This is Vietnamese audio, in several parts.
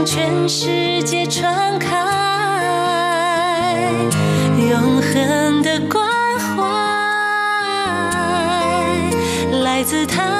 向全世界传开，永恒的关怀来自他。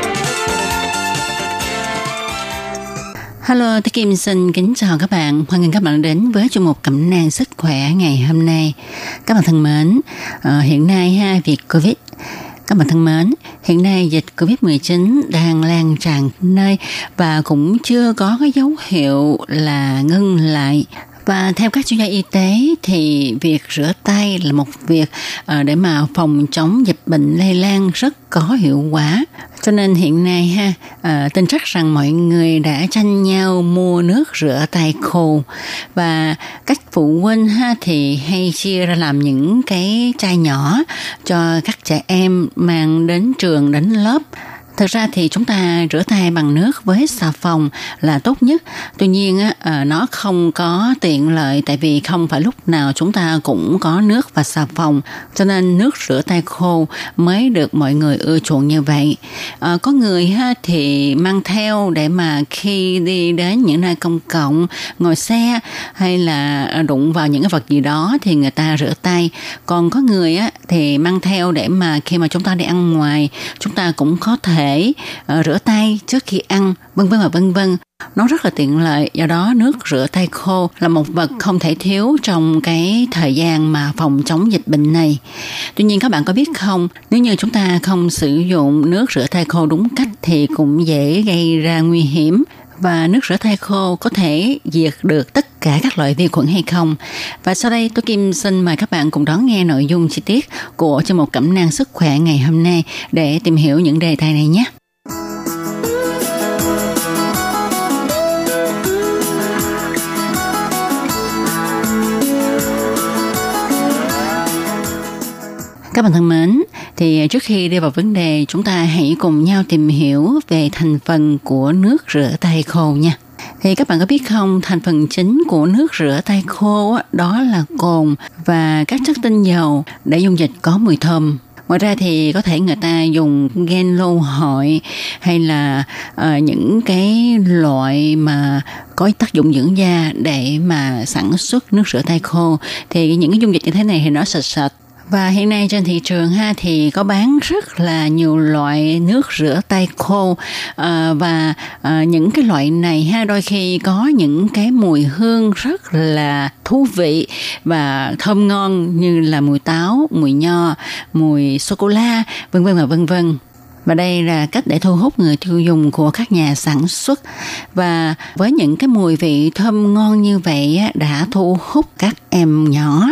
Hello, tôi Kim xin kính chào các bạn. Hoan nghênh các bạn đến với chương mục cẩm nang sức khỏe ngày hôm nay. Các bạn thân mến, ờ, hiện nay ha việc Covid các bạn thân mến, hiện nay dịch Covid-19 đang lan tràn nơi và cũng chưa có cái dấu hiệu là ngưng lại. Và theo các chuyên gia y tế thì việc rửa tay là một việc ờ, để mà phòng chống dịch bệnh lây lan rất có hiệu quả. Cho nên hiện nay ha, à, tin chắc rằng mọi người đã tranh nhau mua nước rửa tay khô. Và các phụ huynh ha thì hay chia ra làm những cái chai nhỏ cho các trẻ em mang đến trường đến lớp. Thực ra thì chúng ta rửa tay bằng nước với xà phòng là tốt nhất. Tuy nhiên á, ờ, nó không có tiện lợi tại vì không phải lúc nào chúng ta cũng có nước và xà phòng. Cho nên nước rửa tay khô mới được mọi người ưa chuộng như vậy. Ờ, có người ha, thì mang theo để mà khi đi đến những nơi công cộng, ngồi xe hay là đụng vào những cái vật gì đó thì người ta rửa tay. Còn có người á, thì mang theo để mà khi mà chúng ta đi ăn ngoài chúng ta cũng có thể uh, rửa tay trước khi ăn vân vân và vân vân. Nó rất là tiện lợi do đó nước rửa tay khô là một vật không thể thiếu trong cái thời gian mà phòng chống dịch bệnh này. Tuy nhiên các bạn có biết không nếu như chúng ta không sử dụng nước rửa tay khô đúng cách thì cũng dễ gây ra nguy hiểm và nước rửa tay khô có thể diệt được tất cả các loại vi khuẩn hay không. Và sau đây tôi Kim xin mời các bạn cùng đón nghe nội dung chi tiết của chương mục cẩm nang sức khỏe ngày hôm nay để tìm hiểu những đề tài này nhé. Các bạn thân mến, thì à, trước khi đi vào vấn đề, chúng ta hãy cùng nhau tìm hiểu về thành phần của nước rửa tay khô nha. Thì các bạn có biết không, thành phần chính của nước rửa tay khô đó là cồn và các chất tinh dầu để dung dịch có mùi thơm ngoài ra thì có thể người ta dùng gen lô hội hay là uh, những cái loại mà có tác dụng dưỡng da để mà sản xuất nước rửa tay khô thì những cái dung dịch như thế này thì nó sạch sạch và hiện nay trên thị trường ha thì có bán rất là nhiều loại nước rửa tay khô à, và à, những cái loại này ha đôi khi có những cái mùi hương rất là thú vị và thơm ngon như là mùi táo, mùi nho, mùi sô cô la, vân vân và vân vân. Và đây là cách để thu hút người tiêu dùng của các nhà sản xuất. Và với những cái mùi vị thơm ngon như vậy đã thu hút các em nhỏ.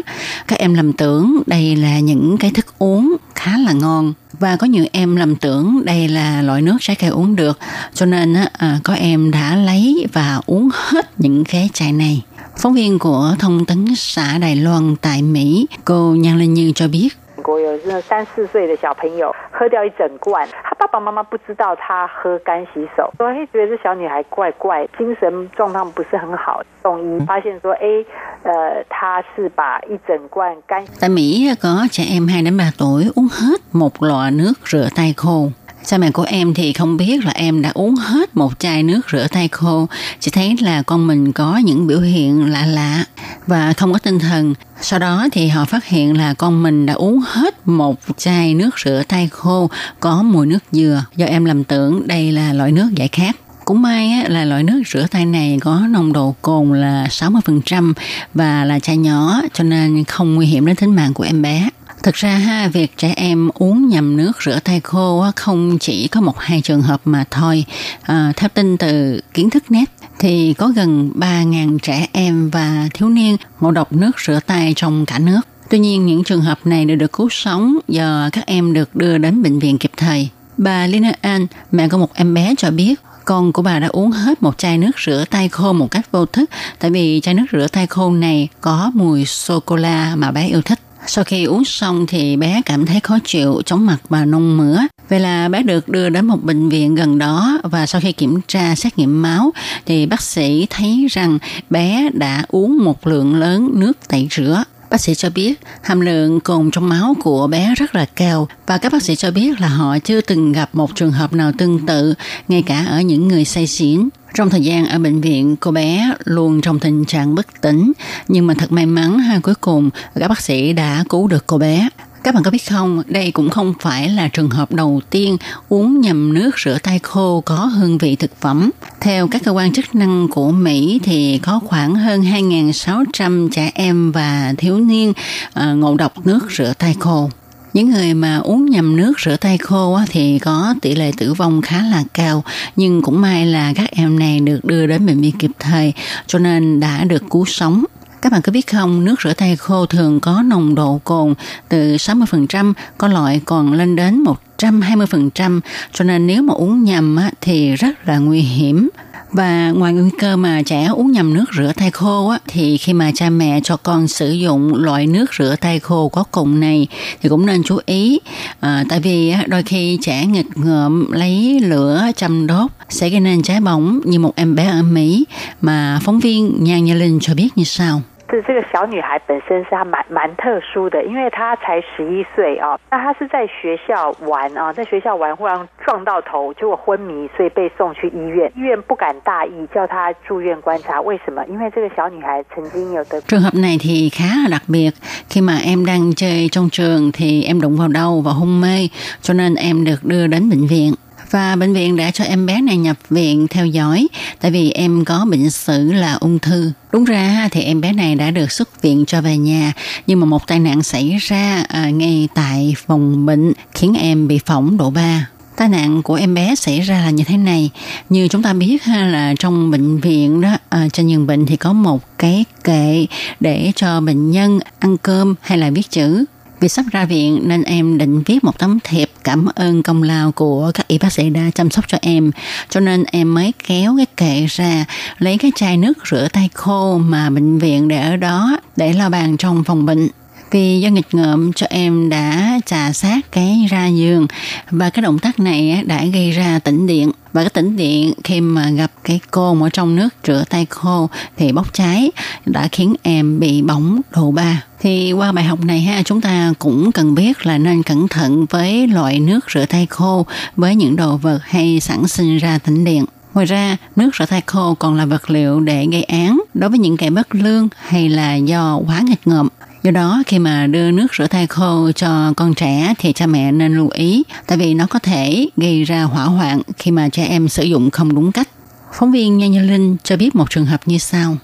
Các em lầm tưởng đây là những cái thức uống khá là ngon và có nhiều em lầm tưởng đây là loại nước trái cây uống được cho nên à, có em đã lấy và uống hết những cái chai này phóng viên của thông tấn xã Đài Loan tại Mỹ cô Nhan Linh Như cho biết 国有这三四岁的小朋友喝掉一整罐，他爸爸妈妈不知道他喝干洗手，所以觉得这小女孩怪怪，精神状况不是很好。送医发现说，哎，呃，他是把一整罐干。Tại Mỹ có trẻ em 2 đến 3 tuổi uống hết một lọ nước rửa tay khô. Cha mẹ của em thì không biết là em đã uống hết một chai nước rửa tay khô, chỉ thấy là con mình có những biểu hiện lạ lạ và không có tinh thần. Sau đó thì họ phát hiện là con mình đã uống hết một chai nước rửa tay khô có mùi nước dừa do em lầm tưởng đây là loại nước giải khát. Cũng may là loại nước rửa tay này có nồng độ cồn là 60% và là chai nhỏ cho nên không nguy hiểm đến tính mạng của em bé. Thực ra ha, việc trẻ em uống nhầm nước rửa tay khô không chỉ có một hai trường hợp mà thôi. À, theo tin từ kiến thức net thì có gần 3.000 trẻ em và thiếu niên ngộ độc nước rửa tay trong cả nước. Tuy nhiên, những trường hợp này đều được cứu sống do các em được đưa đến bệnh viện kịp thời. Bà Lina An, mẹ của một em bé cho biết, con của bà đã uống hết một chai nước rửa tay khô một cách vô thức tại vì chai nước rửa tay khô này có mùi sô-cô-la mà bé yêu thích. Sau khi uống xong thì bé cảm thấy khó chịu, chóng mặt và nôn mửa. Vậy là bé được đưa đến một bệnh viện gần đó và sau khi kiểm tra xét nghiệm máu thì bác sĩ thấy rằng bé đã uống một lượng lớn nước tẩy rửa. Bác sĩ cho biết hàm lượng cồn trong máu của bé rất là cao và các bác sĩ cho biết là họ chưa từng gặp một trường hợp nào tương tự ngay cả ở những người say xỉn. Trong thời gian ở bệnh viện, cô bé luôn trong tình trạng bất tỉnh, nhưng mà thật may mắn ha cuối cùng các bác sĩ đã cứu được cô bé. Các bạn có biết không, đây cũng không phải là trường hợp đầu tiên uống nhầm nước rửa tay khô có hương vị thực phẩm. Theo các cơ quan chức năng của Mỹ thì có khoảng hơn 2.600 trẻ em và thiếu niên ờ, ngộ độc nước rửa tay khô. Những người mà uống nhầm nước rửa tay khô thì có tỷ lệ tử vong khá là cao, nhưng cũng may là các em này được đưa đến bệnh viện kịp thời, cho nên đã được cứu sống. Các bạn có biết không, nước rửa tay khô thường có nồng độ cồn từ 60%, có loại còn lên đến 120%, cho nên nếu mà uống nhầm thì rất là nguy hiểm. Và ngoài nguy cơ mà trẻ uống nhầm nước rửa tay khô á, thì khi mà cha mẹ cho con sử dụng loại nước rửa tay khô có cồn này thì cũng nên chú ý à, tại vì đôi khi trẻ nghịch ngợm lấy lửa châm đốt sẽ gây nên cháy bỏng như một em bé ở Mỹ mà phóng viên Nhan Như Linh cho biết như sau. 是这个小女孩本身是她蛮蛮特殊的，因为她才十一岁啊。那她是在学校玩啊，在学校玩忽然撞到頭，結果昏迷，所以被送去醫院。醫院不敢大意，叫她住院觀察。為什麼？因為這個小女孩曾經有得。Trường hợp này thì khá là đặc biệt. Khi mà em đang chơi trong trường thì em đụng vào đầu và hôn mê, cho nên em được đưa đến bệnh viện và bệnh viện đã cho em bé này nhập viện theo dõi tại vì em có bệnh sử là ung thư. Đúng ra thì em bé này đã được xuất viện cho về nhà nhưng mà một tai nạn xảy ra à, ngay tại phòng bệnh khiến em bị phỏng độ 3. Tai nạn của em bé xảy ra là như thế này. Như chúng ta biết ha là trong bệnh viện đó à, trên giường bệnh thì có một cái kệ để cho bệnh nhân ăn cơm hay là viết chữ vì sắp ra viện nên em định viết một tấm thiệp cảm ơn công lao của các y bác sĩ đã chăm sóc cho em. Cho nên em mới kéo cái kệ ra, lấy cái chai nước rửa tay khô mà bệnh viện để ở đó để lau bàn trong phòng bệnh vì do nghịch ngợm cho em đã trà sát cái ra giường. Và cái động tác này đã gây ra tĩnh điện. Và cái tĩnh điện khi mà gặp cái côn ở trong nước rửa tay khô thì bốc cháy đã khiến em bị bỏng độ 3 thì qua bài học này ha chúng ta cũng cần biết là nên cẩn thận với loại nước rửa tay khô với những đồ vật hay sản sinh ra tĩnh điện. Ngoài ra, nước rửa tay khô còn là vật liệu để gây án đối với những kẻ bất lương hay là do quá nghịch ngợm. Do đó, khi mà đưa nước rửa tay khô cho con trẻ thì cha mẹ nên lưu ý, tại vì nó có thể gây ra hỏa hoạn khi mà trẻ em sử dụng không đúng cách. Phóng viên Nha Như Linh cho biết một trường hợp như sau.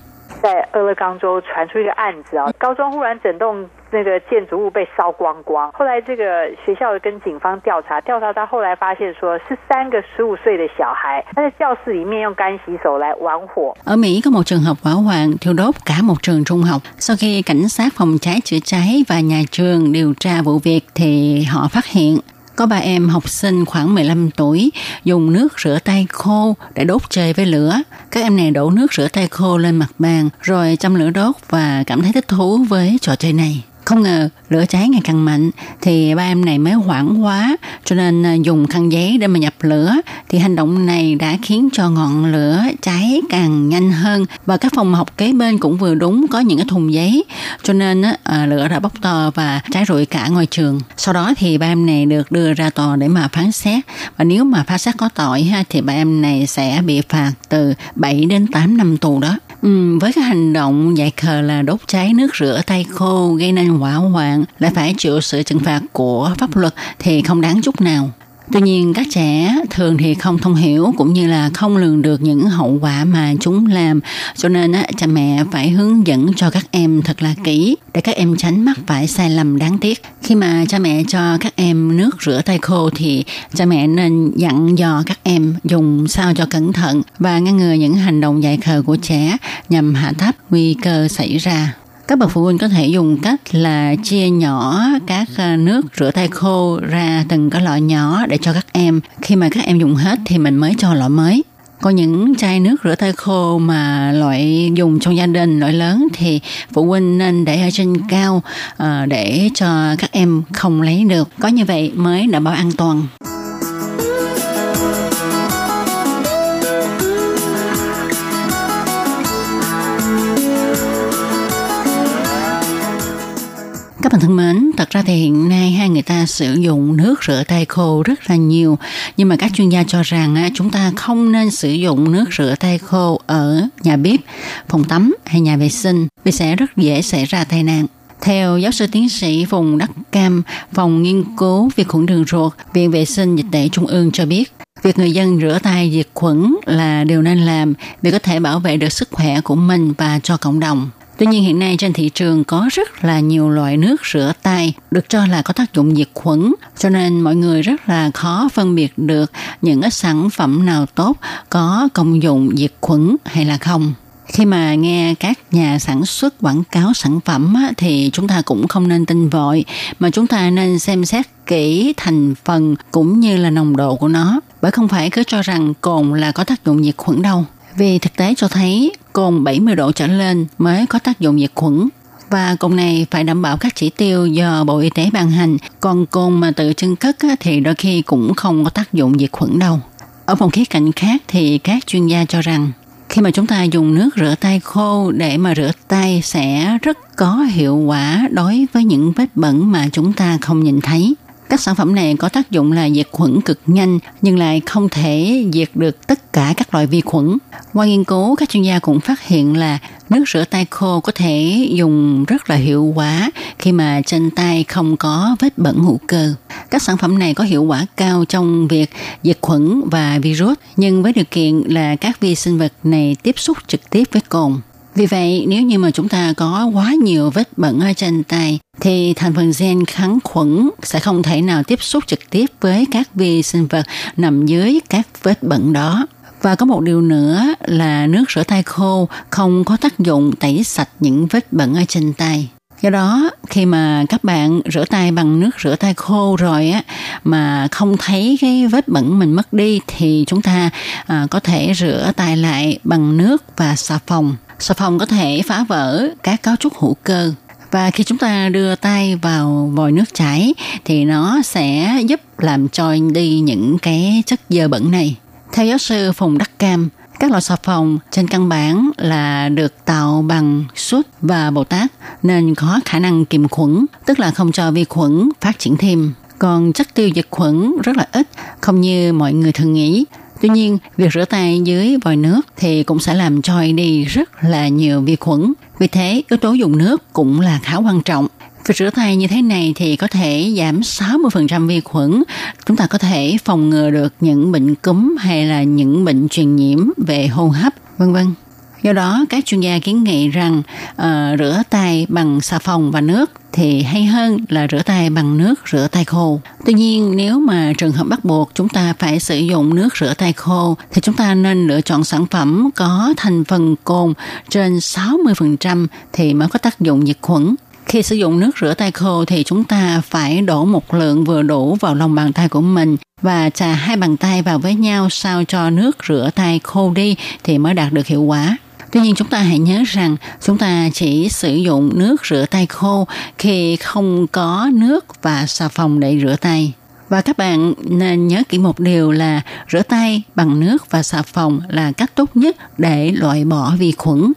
在俄勒冈州传出一个案子啊，高中忽然整栋那个建筑物被烧光光。后来这个学校跟警方调查，调查到后来发现说是三个十五岁的小孩，他在教室里面用干洗手来玩火。 Ở Mỹ có một trường hợp hỏa hoạn thiêu đốt cả một trường trung học. Sau khi cảnh sát phòng cháy chữa cháy và nhà trường điều tra vụ việc thì họ phát hiện có ba em học sinh khoảng 15 tuổi dùng nước rửa tay khô để đốt chơi với lửa. Các em này đổ nước rửa tay khô lên mặt bàn, rồi châm lửa đốt và cảm thấy thích thú với trò chơi này. Không ngờ lửa cháy ngày càng mạnh thì ba em này mới hoảng quá cho nên à, dùng khăn giấy để mà nhập lửa thì hành động này đã khiến cho ngọn lửa cháy càng nhanh hơn và các phòng học kế bên cũng vừa đúng có những cái thùng giấy cho nên à, lửa đã bốc to và cháy rụi cả ngôi trường. Sau đó thì ba em này được đưa ra tòa để mà phán xét và nếu mà phán xét có tội ha thì ba em này sẽ bị phạt từ 7 đến 8 năm tù đó. Ừ, với cái hành động dạy khờ là đốt cháy nước rửa tay khô gây nên hỏa hoạn lại phải chịu sự trừng phạt của pháp luật thì không đáng chút nào. Tuy nhiên các trẻ thường thì không thông hiểu cũng như là không lường được những hậu quả mà chúng làm cho nên á, cha mẹ phải hướng dẫn cho các em thật là kỹ để các em tránh mắc phải sai lầm đáng tiếc. Khi mà cha mẹ cho các em nước rửa tay khô thì cha mẹ nên dặn dò các em dùng sao cho cẩn thận và ngăn ngừa những hành động dại khờ của trẻ nhằm hạ thấp nguy cơ xảy ra. Các bậc phụ huynh có thể dùng cách là chia nhỏ các à, nước rửa tay khô ra từng cái lọ nhỏ để cho các em. Khi mà các em dùng hết thì mình mới cho lọ mới. Có những chai nước rửa tay khô mà loại dùng trong gia đình, loại lớn thì phụ huynh nên để ở trên cao à, để cho các em không lấy được. Có như vậy mới đảm bảo an toàn. Bạn thân mến, thật ra thì hiện nay hai người ta sử dụng nước rửa tay khô rất là nhiều, nhưng mà các chuyên gia cho rằng chúng ta không nên sử dụng nước rửa tay khô ở nhà bếp, phòng tắm hay nhà vệ sinh vì sẽ rất dễ xảy ra tai nạn. Theo giáo sư tiến sĩ Phùng Đắc Cam, phòng nghiên cứu vi khuẩn đường ruột, Viện Vệ sinh Dịch tễ Trung ương cho biết, việc người dân rửa tay diệt khuẩn là điều nên làm để có thể bảo vệ được sức khỏe của mình và cho cộng đồng. Tuy nhiên hiện nay trên thị trường có rất là nhiều loại nước rửa tay được cho là có tác dụng diệt khuẩn, cho nên mọi người rất là khó phân biệt được những cái sản phẩm nào tốt có công dụng diệt khuẩn hay là không. Khi mà nghe các nhà sản xuất quảng cáo sản phẩm thì chúng ta cũng không nên tin vội mà chúng ta nên xem xét kỹ thành phần cũng như là nồng độ của nó bởi không phải cứ cho rằng cồn là có tác dụng diệt khuẩn đâu. Vì thực tế cho thấy cồn 70 độ trở lên mới có tác dụng diệt khuẩn và cồn này phải đảm bảo các chỉ tiêu do Bộ Y tế ban hành, còn cồn mà tự trưng cất thì đôi khi cũng không có tác dụng diệt khuẩn đâu. Ở một khía cạnh khác thì các chuyên gia cho rằng khi mà chúng ta dùng nước rửa tay khô để mà rửa tay sẽ rất có hiệu quả đối với những vết bẩn mà chúng ta không nhìn thấy. Các sản phẩm này có tác dụng là diệt khuẩn cực nhanh nhưng lại không thể diệt được tất cả các loại vi khuẩn. Qua nghiên cứu, các chuyên gia cũng phát hiện là nước rửa tay khô có thể dùng rất là hiệu quả khi mà trên tay không có vết bẩn hữu cơ. Các sản phẩm này có hiệu quả cao trong việc diệt khuẩn và virus, nhưng với điều kiện là các vi sinh vật này tiếp xúc trực tiếp với cồn. Vì vậy, nếu như mà chúng ta có quá nhiều vết bẩn ở trên tay, thì thành phần gen kháng khuẩn sẽ không thể nào tiếp xúc trực tiếp với các vi sinh vật nằm dưới các vết bẩn đó. Và có một điều nữa là nước rửa tay khô không có tác dụng tẩy sạch những vết bẩn ở trên tay. Do đó, khi mà các bạn rửa tay bằng nước rửa tay khô rồi á mà không thấy cái vết bẩn mình mất đi thì chúng ta à, có thể rửa tay lại bằng nước và xà phòng. Xà phòng có thể phá vỡ các cấu trúc hữu cơ và khi chúng ta đưa tay vào vòi nước chảy thì nó sẽ giúp làm trôi đi những cái chất dơ bẩn này. Theo giáo sư Phùng Đắc Cam, các loại xà phòng trên căn bản là được tạo bằng sút và bồ tát nên có khả năng kiềm khuẩn, tức là không cho vi khuẩn phát triển thêm. Còn chất tiêu diệt khuẩn rất là ít, không như mọi người thường nghĩ. Tuy nhiên, việc rửa tay dưới vòi nước thì cũng sẽ làm trôi đi rất là nhiều vi khuẩn. Vì thế, yếu tố dùng nước cũng là khá quan trọng. Việc rửa tay như thế này thì có thể giảm 60% vi khuẩn. Chúng ta có thể phòng ngừa được những bệnh cúm hay là những bệnh truyền nhiễm về hô hấp, vân vân. Do đó, các chuyên gia kiến nghị rằng uh, rửa tay bằng xà phòng và nước thì hay hơn là rửa tay bằng nước rửa tay khô. Tuy nhiên, nếu mà trường hợp bắt buộc chúng ta phải sử dụng nước rửa tay khô thì chúng ta nên lựa chọn sản phẩm có thành phần cồn trên 60% thì mới có tác dụng diệt khuẩn. Khi sử dụng nước rửa tay khô thì chúng ta phải đổ một lượng vừa đủ vào lòng bàn tay của mình và chà hai bàn tay vào với nhau sao cho nước rửa tay khô đi thì mới đạt được hiệu quả. Tuy nhiên chúng ta hãy nhớ rằng chúng ta chỉ sử dụng nước rửa tay khô khi không có nước và xà phòng để rửa tay. Và các bạn nên nhớ kỹ một điều là rửa tay bằng nước và xà phòng là cách tốt nhất để loại bỏ vi khuẩn.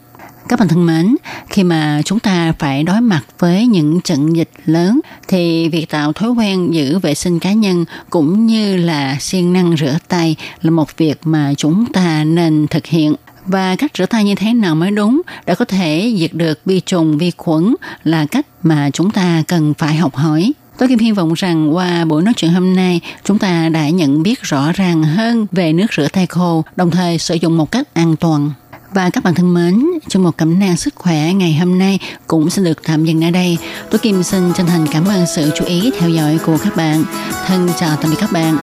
Các bạn thân mến, khi mà chúng ta phải đối mặt với những trận dịch lớn thì việc tạo thói quen giữ vệ sinh cá nhân cũng như là siêng năng rửa tay là một việc mà chúng ta nên thực hiện và cách rửa tay như thế nào mới đúng để có thể diệt được vi trùng vi khuẩn là cách mà chúng ta cần phải học hỏi. Tôi Kim hy vọng rằng qua buổi nói chuyện hôm nay, chúng ta đã nhận biết rõ ràng hơn về nước rửa tay khô, đồng thời sử dụng một cách an toàn. Và các bạn thân mến, trong một cẩm nang sức khỏe ngày hôm nay cũng xin được tạm dừng ở đây. Tôi Kim xin chân thành cảm ơn sự chú ý theo dõi của các bạn. Thân chào tạm biệt các bạn